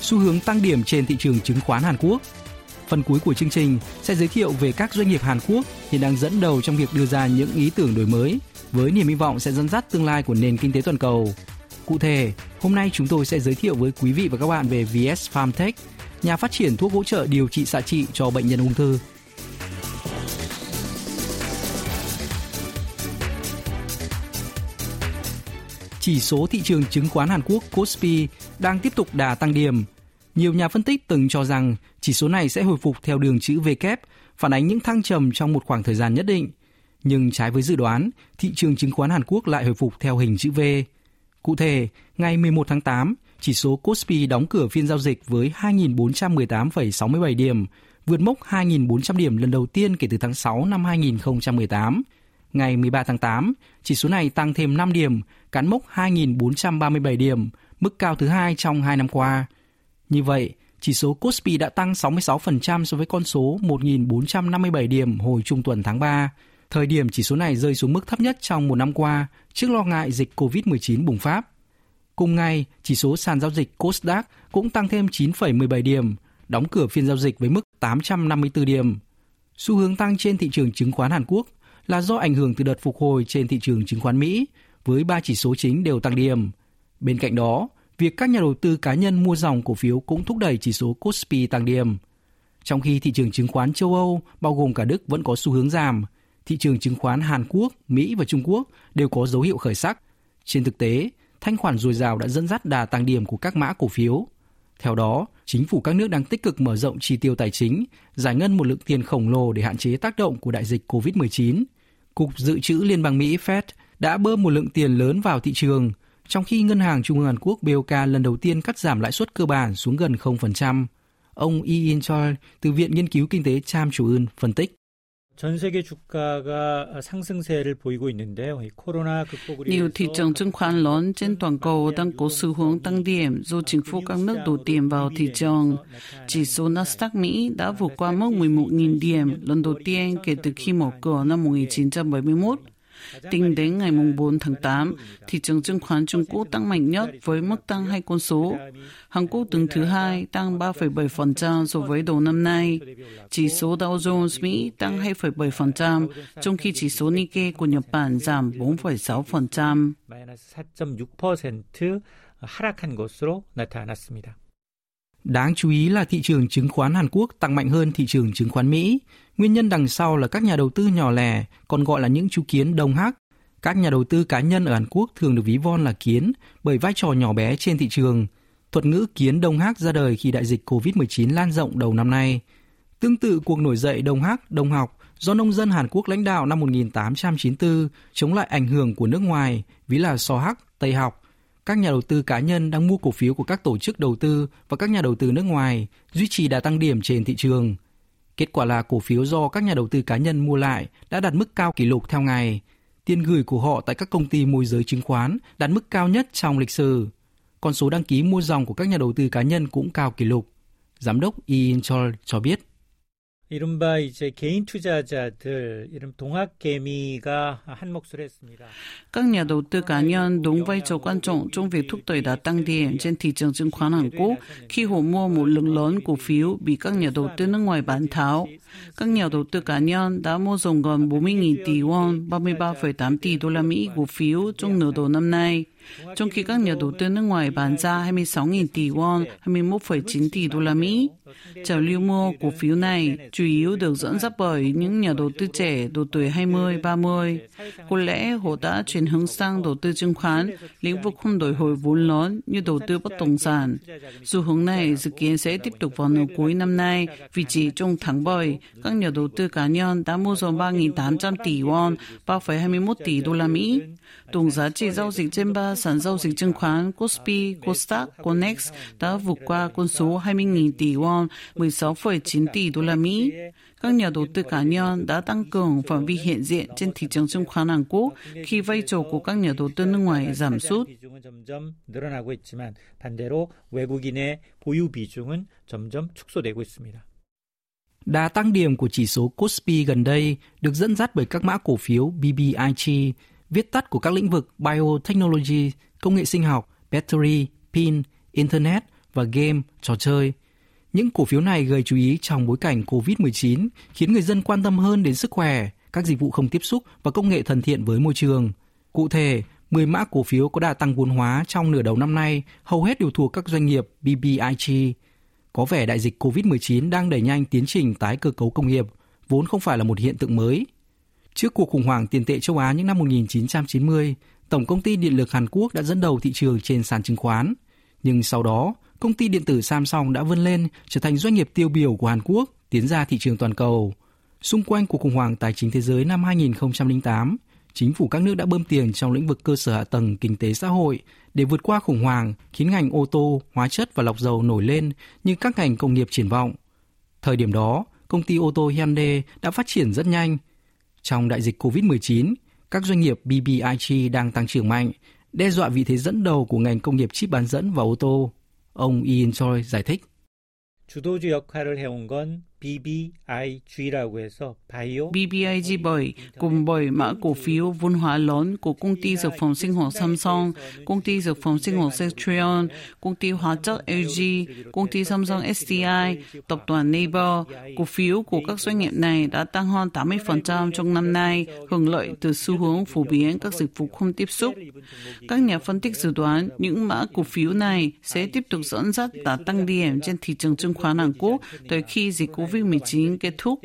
xu hướng tăng điểm trên thị trường chứng khoán Hàn Quốc. Phần cuối của chương trình sẽ giới thiệu về các doanh nghiệp Hàn Quốc hiện đang dẫn đầu trong việc đưa ra những ý tưởng đổi mới với niềm hy vọng sẽ dẫn dắt tương lai của nền kinh tế toàn cầu. Cụ thể, hôm nay chúng tôi sẽ giới thiệu với quý vị và các bạn về VS Farmtech, nhà phát triển thuốc hỗ trợ điều trị xạ trị cho bệnh nhân ung thư. Chỉ số thị trường chứng khoán Hàn Quốc Kospi đang tiếp tục đà tăng điểm. Nhiều nhà phân tích từng cho rằng chỉ số này sẽ hồi phục theo đường chữ V kép, phản ánh những thăng trầm trong một khoảng thời gian nhất định. Nhưng trái với dự đoán, thị trường chứng khoán Hàn Quốc lại hồi phục theo hình chữ V. Cụ thể, ngày 11 tháng 8, chỉ số Kospi đóng cửa phiên giao dịch với 2.418,67 điểm, vượt mốc 2.400 điểm lần đầu tiên kể từ tháng 6 năm 2018. Ngày 13 tháng 8, chỉ số này tăng thêm 5 điểm, cán mốc 2.437 điểm, mức cao thứ hai trong 2 năm qua. Như vậy, chỉ số Kospi đã tăng 66% so với con số 1.457 điểm hồi trung tuần tháng 3, thời điểm chỉ số này rơi xuống mức thấp nhất trong một năm qua trước lo ngại dịch COVID-19 bùng phát. Cùng ngày, chỉ số sàn giao dịch Kosdaq cũng tăng thêm 9,17 điểm, đóng cửa phiên giao dịch với mức 854 điểm. Xu hướng tăng trên thị trường chứng khoán Hàn Quốc là do ảnh hưởng từ đợt phục hồi trên thị trường chứng khoán Mỹ, với ba chỉ số chính đều tăng điểm. Bên cạnh đó, việc các nhà đầu tư cá nhân mua dòng cổ phiếu cũng thúc đẩy chỉ số Kospi tăng điểm. Trong khi thị trường chứng khoán châu Âu, bao gồm cả Đức vẫn có xu hướng giảm, thị trường chứng khoán Hàn Quốc, Mỹ và Trung Quốc đều có dấu hiệu khởi sắc. Trên thực tế, thanh khoản dồi dào đã dẫn dắt đà tăng điểm của các mã cổ phiếu. Theo đó, chính phủ các nước đang tích cực mở rộng chi tiêu tài chính, giải ngân một lượng tiền khổng lồ để hạn chế tác động của đại dịch COVID-19. Cục Dự trữ Liên bang Mỹ Fed đã bơm một lượng tiền lớn vào thị trường, trong khi Ngân hàng Trung ương Hàn Quốc BOK lần đầu tiên cắt giảm lãi suất cơ bản xuống gần 0%. Ông Lee In Chol từ Viện Nghiên cứu Kinh tế Cham Chủ Ưn phân tích. Nhiều thị trường chứng khoán lớn trên toàn cầu đang có xu hướng tăng điểm do chính phủ các nước đổ tiền vào thị trường. Chỉ số Nasdaq Mỹ đã vượt qua mốc 11.000 điểm lần đầu tiên kể từ khi mở cửa năm 1971. Tính đến ngày 4 tháng 8, thị trường chứng khoán Trung Quốc tăng mạnh nhất với mức tăng hai con số. Hàn Quốc đứng thứ hai, tăng 3,7% so với đầu năm nay. Chỉ số Dow Jones Mỹ tăng 2,7%, trong khi chỉ số Nikkei của Nhật Bản giảm 4,6%. 하락한 것으로 나타났습니다. Đáng chú ý là thị trường chứng khoán Hàn Quốc tăng mạnh hơn thị trường chứng khoán Mỹ. Nguyên nhân đằng sau là các nhà đầu tư nhỏ lẻ, còn gọi là những chú kiến đông hắc. Các nhà đầu tư cá nhân ở Hàn Quốc thường được ví von là kiến bởi vai trò nhỏ bé trên thị trường. Thuật ngữ kiến đông hắc ra đời khi đại dịch COVID-19 lan rộng đầu năm nay. Tương tự cuộc nổi dậy đông hắc, đông học do nông dân Hàn Quốc lãnh đạo năm 1894 chống lại ảnh hưởng của nước ngoài, ví là so hắc, Tây học, các nhà đầu tư cá nhân đang mua cổ phiếu của các tổ chức đầu tư và các nhà đầu tư nước ngoài, duy trì đà tăng điểm trên thị trường. Kết quả là cổ phiếu do các nhà đầu tư cá nhân mua lại đã đạt mức cao kỷ lục theo ngày. Tiền gửi của họ tại các công ty môi giới chứng khoán đạt mức cao nhất trong lịch sử. Con số đăng ký mua dòng của các nhà đầu tư cá nhân cũng cao kỷ lục. Giám đốc Ian Chol cho biết. 이른바 이제 개인 투자자들 이름 동학개미가 한 몫을 했습니다. Các nhà đầu tư cá nhân đóng vai trò quan trọng trong việc thúc đẩy đà tăng điểm trên thị trường chứng khoán Hàn Quốc khi họ mua một lượng lớn cổ phiếu bị các nhà đầu tư nước ngoài bán tháo. Các nhà đầu tư cá nhân đã mua dòng gần 40.000 tỷ won, 33,8 tỷ đô la Mỹ cổ phiếu trong nửa đầu năm nay trong khi các nhà đầu tư nước ngoài bán ra 26.000 tỷ won, 21,9 tỷ đô la Mỹ. Trào lưu mua cổ phiếu này chủ yếu được dẫn dắt bởi những nhà đầu tư trẻ độ tuổi 20, 30. Có lẽ họ đã chuyển hướng sang đầu tư chứng khoán, lĩnh vực không đổi hồi vốn lớn như đầu tư bất động sản. Xu hướng này dự kiến sẽ tiếp tục vào nửa cuối năm nay vì chỉ trong tháng 7, các nhà đầu tư cá nhân đã mua dòng 3.800 tỷ won, 3,21 tỷ đô la Mỹ. Tổng giá trị giao dịch trên ba sàn giao dịch chứng khoán Kospi, Kosdaq, Conex đã vượt qua con số 20.000 tỷ won, 16,9 tỷ đô la Mỹ. Các nhà đầu tư cá nhân đã tăng cường phạm vi hiện diện trên thị trường chứng khoán Hàn Quốc khi vai trò của các nhà đầu tư nước ngoài giảm sút. 늘어나고 있지만 반대로 외국인의 보유 비중은 점점 축소되고 있습니다. Đà tăng điểm của chỉ số Kospi gần đây được dẫn dắt bởi các mã cổ phiếu BBIG, viết tắt của các lĩnh vực biotechnology, công nghệ sinh học, battery, pin, internet và game, trò chơi. Những cổ phiếu này gây chú ý trong bối cảnh COVID-19, khiến người dân quan tâm hơn đến sức khỏe, các dịch vụ không tiếp xúc và công nghệ thân thiện với môi trường. Cụ thể, 10 mã cổ phiếu có đà tăng vốn hóa trong nửa đầu năm nay hầu hết đều thuộc các doanh nghiệp BBIG. Có vẻ đại dịch COVID-19 đang đẩy nhanh tiến trình tái cơ cấu công nghiệp, vốn không phải là một hiện tượng mới. Trước cuộc khủng hoảng tiền tệ châu Á những năm 1990, Tổng công ty Điện lực Hàn Quốc đã dẫn đầu thị trường trên sàn chứng khoán. Nhưng sau đó, công ty điện tử Samsung đã vươn lên trở thành doanh nghiệp tiêu biểu của Hàn Quốc tiến ra thị trường toàn cầu. Xung quanh cuộc khủng hoảng tài chính thế giới năm 2008, chính phủ các nước đã bơm tiền trong lĩnh vực cơ sở hạ tầng kinh tế xã hội để vượt qua khủng hoảng khiến ngành ô tô, hóa chất và lọc dầu nổi lên như các ngành công nghiệp triển vọng. Thời điểm đó, công ty ô tô Hyundai đã phát triển rất nhanh. Trong đại dịch COVID-19, các doanh nghiệp BBIG đang tăng trưởng mạnh, đe dọa vị thế dẫn đầu của ngành công nghiệp chip bán dẫn và ô tô. Ông Ian Choi giải thích. 주도주 역할을 해온 건 BBIG라고 해서 바이오 BBIG bởi cùng bởi mã cổ phiếu vốn hóa lớn của công ty dược phẩm sinh học Samsung, công ty dược phẩm sinh học Celltrion, công ty hóa chất LG, công ty Samsung SDI, tập đoàn Naver. Cổ phiếu của các doanh nghiệp này đã tăng hơn 80% trong năm nay, hưởng lợi từ xu hướng phổ biến các dịch vụ không tiếp xúc. Các nhà phân tích dự đoán những mã cổ phiếu này sẽ tiếp tục dẫn dắt đà tăng điểm trên thị trường chứng khoán Hàn Quốc tới khi dịch COVID COVID-19 kết thúc.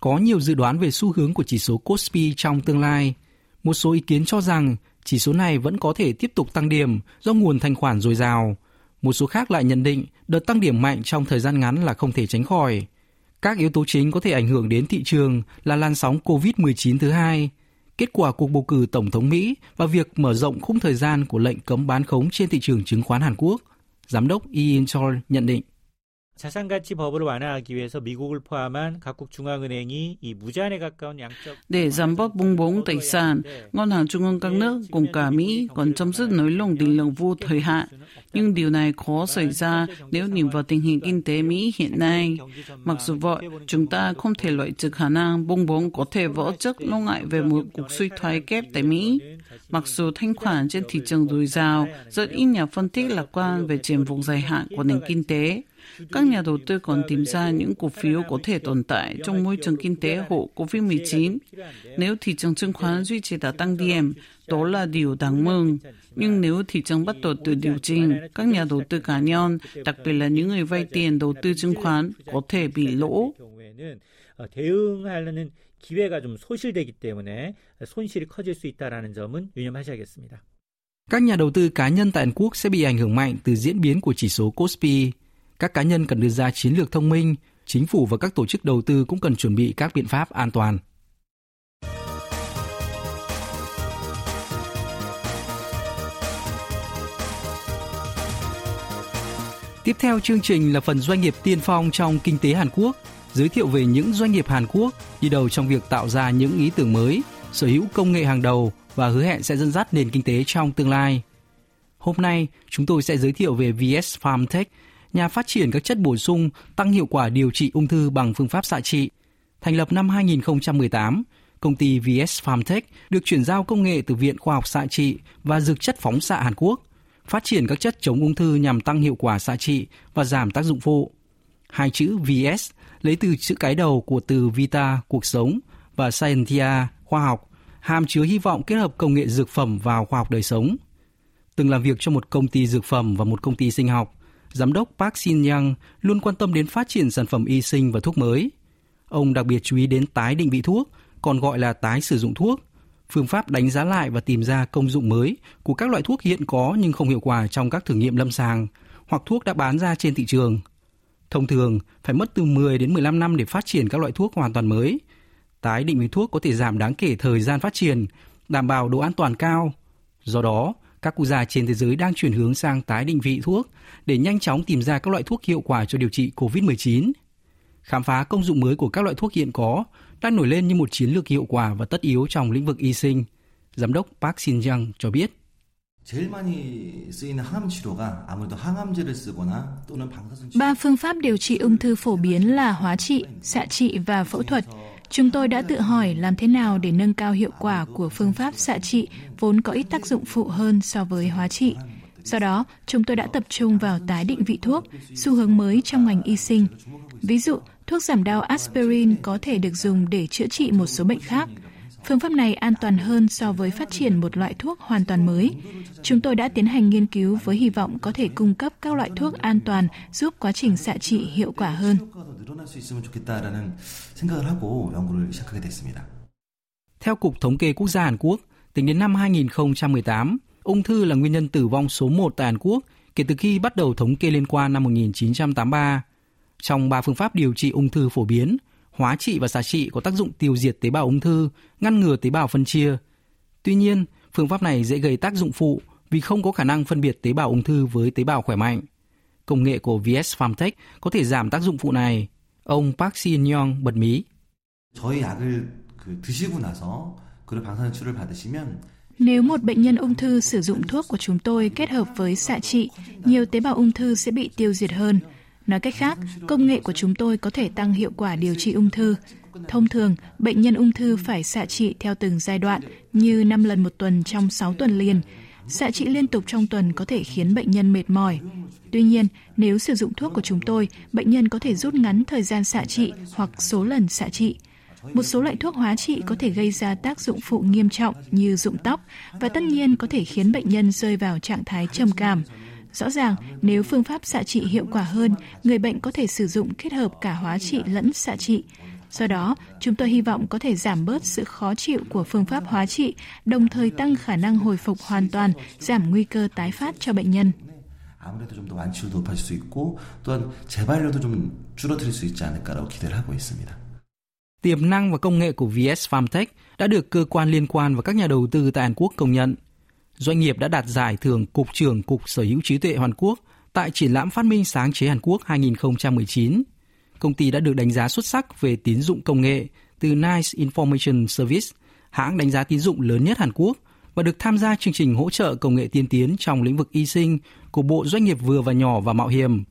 Có nhiều dự đoán về xu hướng của chỉ số Kospi trong tương lai. Một số ý kiến cho rằng chỉ số này vẫn có thể tiếp tục tăng điểm do nguồn thanh khoản dồi dào. Một số khác lại nhận định đợt tăng điểm mạnh trong thời gian ngắn là không thể tránh khỏi. Các yếu tố chính có thể ảnh hưởng đến thị trường là làn sóng COVID-19 thứ hai – kết quả cuộc bầu cử tổng thống Mỹ và việc mở rộng khung thời gian của lệnh cấm bán khống trên thị trường chứng khoán Hàn Quốc, giám đốc Ian Chol nhận định. 자산가치 법을 완화하기 위해서 미국을 포함한 각국 중앙은행이 이 무제한에 가까운 양적 Để giảm bớt bong bóng tài sản, ngân hàng trung ương các nước cùng cả Mỹ còn chấm dứt nới lỏng định lượng vô thời hạn. Nhưng điều này khó xảy ra nếu nhìn vào tình hình kinh tế Mỹ hiện nay. Mặc dù vậy, chúng ta không thể loại trừ khả năng bong bóng có thể vỡ chức lo ngại về một cuộc suy thoái kép tại Mỹ. Mặc dù thanh khoản trên thị trường dồi dào, rất ít nhà phân tích lạc quan về triển vọng dài hạn của nền kinh tế. Các nhà đầu tư còn tìm ra những cổ phiếu có thể tồn tại trong môi trường kinh tế hậu COVID-19. Nếu thị trường chứng khoán duy trì đà tăng điểm, đó là điều đáng mừng. Nhưng nếu thị trường bắt đầu tự điều chỉnh, các nhà đầu tư cá nhân, đặc biệt là những người vay tiền đầu tư chứng khoán, có thể bị lỗ. 대응하려는 기회가 좀 소실되기 때문에 손실이 커질 수 있다라는 점은 유념하셔야겠습니다. Các nhà đầu tư cá nhân tại Hàn Quốc sẽ bị ảnh hưởng mạnh từ diễn biến của chỉ số Kospi các cá nhân cần đưa ra chiến lược thông minh, chính phủ và các tổ chức đầu tư cũng cần chuẩn bị các biện pháp an toàn. Tiếp theo chương trình là phần doanh nghiệp tiên phong trong kinh tế Hàn Quốc, giới thiệu về những doanh nghiệp Hàn Quốc đi đầu trong việc tạo ra những ý tưởng mới, sở hữu công nghệ hàng đầu và hứa hẹn sẽ dẫn dắt nền kinh tế trong tương lai. Hôm nay, chúng tôi sẽ giới thiệu về VS Farm Tech, nhà phát triển các chất bổ sung tăng hiệu quả điều trị ung thư bằng phương pháp xạ trị. Thành lập năm 2018, công ty VS Farmtech được chuyển giao công nghệ từ Viện Khoa học Xạ trị và Dược chất phóng xạ Hàn Quốc, phát triển các chất chống ung thư nhằm tăng hiệu quả xạ trị và giảm tác dụng phụ. Hai chữ VS lấy từ chữ cái đầu của từ Vita, cuộc sống, và Scientia, khoa học, hàm chứa hy vọng kết hợp công nghệ dược phẩm vào khoa học đời sống. Từng làm việc cho một công ty dược phẩm và một công ty sinh học, giám đốc Park Shin Young luôn quan tâm đến phát triển sản phẩm y sinh và thuốc mới. Ông đặc biệt chú ý đến tái định vị thuốc, còn gọi là tái sử dụng thuốc, phương pháp đánh giá lại và tìm ra công dụng mới của các loại thuốc hiện có nhưng không hiệu quả trong các thử nghiệm lâm sàng, hoặc thuốc đã bán ra trên thị trường. Thông thường, phải mất từ 10 đến 15 năm để phát triển các loại thuốc hoàn toàn mới. Tái định vị thuốc có thể giảm đáng kể thời gian phát triển, đảm bảo độ an toàn cao. Do đó, các quốc gia trên thế giới đang chuyển hướng sang tái định vị thuốc để nhanh chóng tìm ra các loại thuốc hiệu quả cho điều trị COVID-19. Khám phá công dụng mới của các loại thuốc hiện có đang nổi lên như một chiến lược hiệu quả và tất yếu trong lĩnh vực y sinh. Giám đốc Park Shin Young cho biết. Ba phương pháp điều trị ung thư phổ biến là hóa trị, xạ trị và phẫu thuật. Chúng tôi đã tự hỏi làm thế nào để nâng cao hiệu quả của phương pháp xạ trị vốn có ít tác dụng phụ hơn so với hóa trị. Do đó, chúng tôi đã tập trung vào tái định vị thuốc, xu hướng mới trong ngành y sinh. Ví dụ, thuốc giảm đau aspirin có thể được dùng để chữa trị một số bệnh khác. Phương pháp này an toàn hơn so với phát triển một loại thuốc hoàn toàn mới. Chúng tôi đã tiến hành nghiên cứu với hy vọng có thể cung cấp các loại thuốc an toàn giúp quá trình xạ trị hiệu quả hơn. Theo Cục Thống kê Quốc gia Hàn Quốc, tính đến năm 2018, ung thư là nguyên nhân tử vong số 1 tại Hàn Quốc kể từ khi bắt đầu thống kê liên quan năm 1983. Trong ba phương pháp điều trị ung thư phổ biến, hóa trị và xạ trị có tác dụng tiêu diệt tế bào ung thư, ngăn ngừa tế bào phân chia. Tuy nhiên, phương pháp này dễ gây tác dụng phụ vì không có khả năng phân biệt tế bào ung thư với tế bào khỏe mạnh. Công nghệ của VS Farmtech có thể giảm tác dụng phụ này. Ông Park Shin Young bật mí. Nếu một bệnh nhân ung thư sử dụng thuốc của chúng tôi kết hợp với xạ trị, nhiều tế bào ung thư sẽ bị tiêu diệt hơn. Nói cách khác, công nghệ của chúng tôi có thể tăng hiệu quả điều trị ung thư. Thông thường, bệnh nhân ung thư phải xạ trị theo từng giai đoạn, như 5 lần một tuần trong 6 tuần liền. Xạ trị liên tục trong tuần có thể khiến bệnh nhân mệt mỏi. Tuy nhiên, nếu sử dụng thuốc của chúng tôi, bệnh nhân có thể rút ngắn thời gian xạ trị hoặc số lần xạ trị. Một số loại thuốc hóa trị có thể gây ra tác dụng phụ nghiêm trọng như rụng tóc và tất nhiên có thể khiến bệnh nhân rơi vào trạng thái trầm cảm. Rõ ràng, nếu phương pháp xạ trị hiệu quả hơn, người bệnh có thể sử dụng kết hợp cả hóa trị lẫn xạ trị. Do đó, chúng tôi hy vọng có thể giảm bớt sự khó chịu của phương pháp hóa trị, đồng thời tăng khả năng hồi phục hoàn toàn, giảm nguy cơ tái phát cho bệnh nhân. 아무래도 좀 완치율도 높아질 수 있고 또한 재발률도 좀 줄어들 수 있지 않을까라고 기대를 하고 있습니다. Tiềm năng và công nghệ của VS Farmtech đã được cơ quan liên quan và các nhà đầu tư tại Hàn Quốc công nhận. Doanh nghiệp đã đạt giải thưởng Cục trưởng Cục Sở hữu trí tuệ Hàn Quốc tại triển lãm phát minh sáng chế Hàn Quốc 2019. Công ty đã được đánh giá xuất sắc về tín dụng công nghệ từ Nice Information Service, hãng đánh giá tín dụng lớn nhất Hàn Quốc và được tham gia chương trình hỗ trợ công nghệ tiên tiến trong lĩnh vực y sinh của Bộ Doanh nghiệp vừa và nhỏ và mạo hiểm.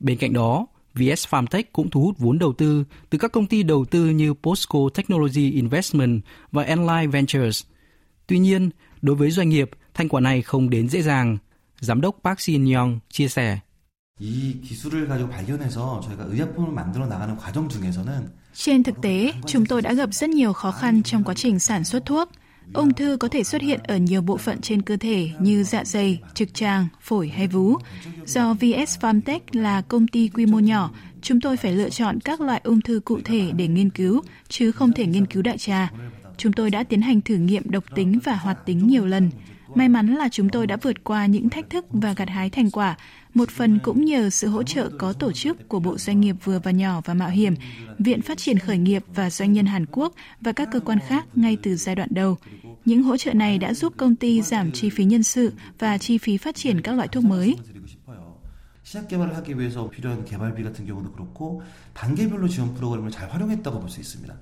Bên cạnh đó, VS Farmtech cũng thu hút vốn đầu tư từ các công ty đầu tư như Posco Technology Investment và Enlight Ventures. Tuy nhiên, đối với doanh nghiệp, thành quả này không đến dễ dàng. Giám đốc Park Shin Young chia sẻ. trên thực tế, chúng tôi đã gặp rất nhiều khó khăn trong quá trình sản xuất thuốc. Ung thư có thể xuất hiện ở nhiều bộ phận trên cơ thể như dạ dày, trực tràng, phổi hay vú. Do VS Farmtech là công ty quy mô nhỏ, chúng tôi phải lựa chọn các loại ung thư cụ thể để nghiên cứu, chứ không thể nghiên cứu đại trà. Chúng tôi đã tiến hành thử nghiệm độc tính và hoạt tính nhiều lần. May mắn là chúng tôi đã vượt qua những thách thức và gặt hái thành quả, một phần cũng nhờ sự hỗ trợ có tổ chức của Bộ Doanh nghiệp vừa và nhỏ và mạo hiểm, Viện Phát triển Khởi nghiệp và Doanh nhân Hàn Quốc và các cơ quan khác ngay từ giai đoạn đầu. Những hỗ trợ này đã giúp công ty giảm chi phí nhân sự và chi phí phát triển các loại thuốc mới. 시작 개발을 하기 위해서 필요한 개발비 같은 경우도 그렇고 단계별로 지원 프로그램을 잘 활용했다고 볼 있습니다.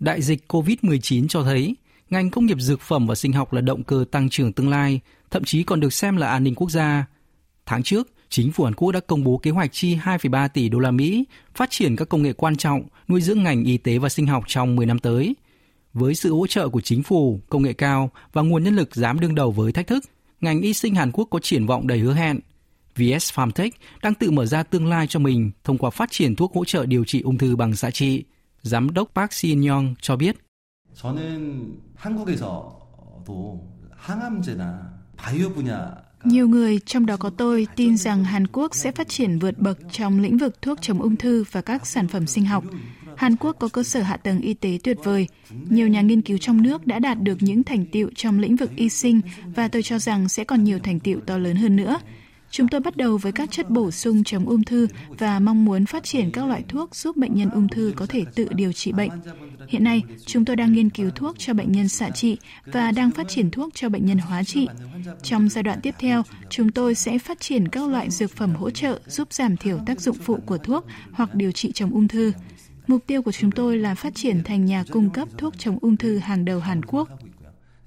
Đại dịch COVID-19 cho thấy ngành công nghiệp dược phẩm và sinh học là động cơ tăng trưởng tương lai, thậm chí còn được xem là an ninh quốc gia. Tháng trước, chính phủ Hàn Quốc đã công bố kế hoạch chi 2,3 tỷ đô la Mỹ phát triển các công nghệ quan trọng nuôi dưỡng ngành y tế và sinh học trong 10 năm tới. Với sự hỗ trợ của chính phủ, công nghệ cao và nguồn nhân lực dám đương đầu với thách thức, ngành y sinh Hàn Quốc có triển vọng đầy hứa hẹn. VS Farmtech đang tự mở ra tương lai cho mình thông qua phát triển thuốc hỗ trợ điều trị ung thư bằng xạ trị. Giám đốc Park Shin-yong cho biết. 저는 한국에서도 항암제나 바이오 분야 nhiều người, trong đó có tôi, tin rằng Hàn Quốc sẽ phát triển vượt bậc trong lĩnh vực thuốc chống ung thư và các sản phẩm sinh học. Hàn Quốc có cơ sở hạ tầng y tế tuyệt vời. Nhiều nhà nghiên cứu trong nước đã đạt được những thành tiệu trong lĩnh vực y sinh và tôi cho rằng sẽ còn nhiều thành tiệu to lớn hơn nữa. Chúng tôi bắt đầu với các chất bổ sung chống ung thư và mong muốn phát triển các loại thuốc giúp bệnh nhân ung thư có thể tự điều trị bệnh. Hiện nay, chúng tôi đang nghiên cứu thuốc cho bệnh nhân xạ trị và đang phát triển thuốc cho bệnh nhân hóa trị. Trong giai đoạn tiếp theo, chúng tôi sẽ phát triển các loại dược phẩm hỗ trợ giúp giảm thiểu tác dụng phụ của thuốc hoặc điều trị chống ung thư. Mục tiêu của chúng tôi là phát triển thành nhà cung cấp thuốc chống ung thư hàng đầu Hàn Quốc.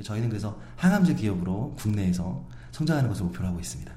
저희는 그래서 항암제 기업으로 국내에서 성장하는 것을 목표로 하고 있습니다.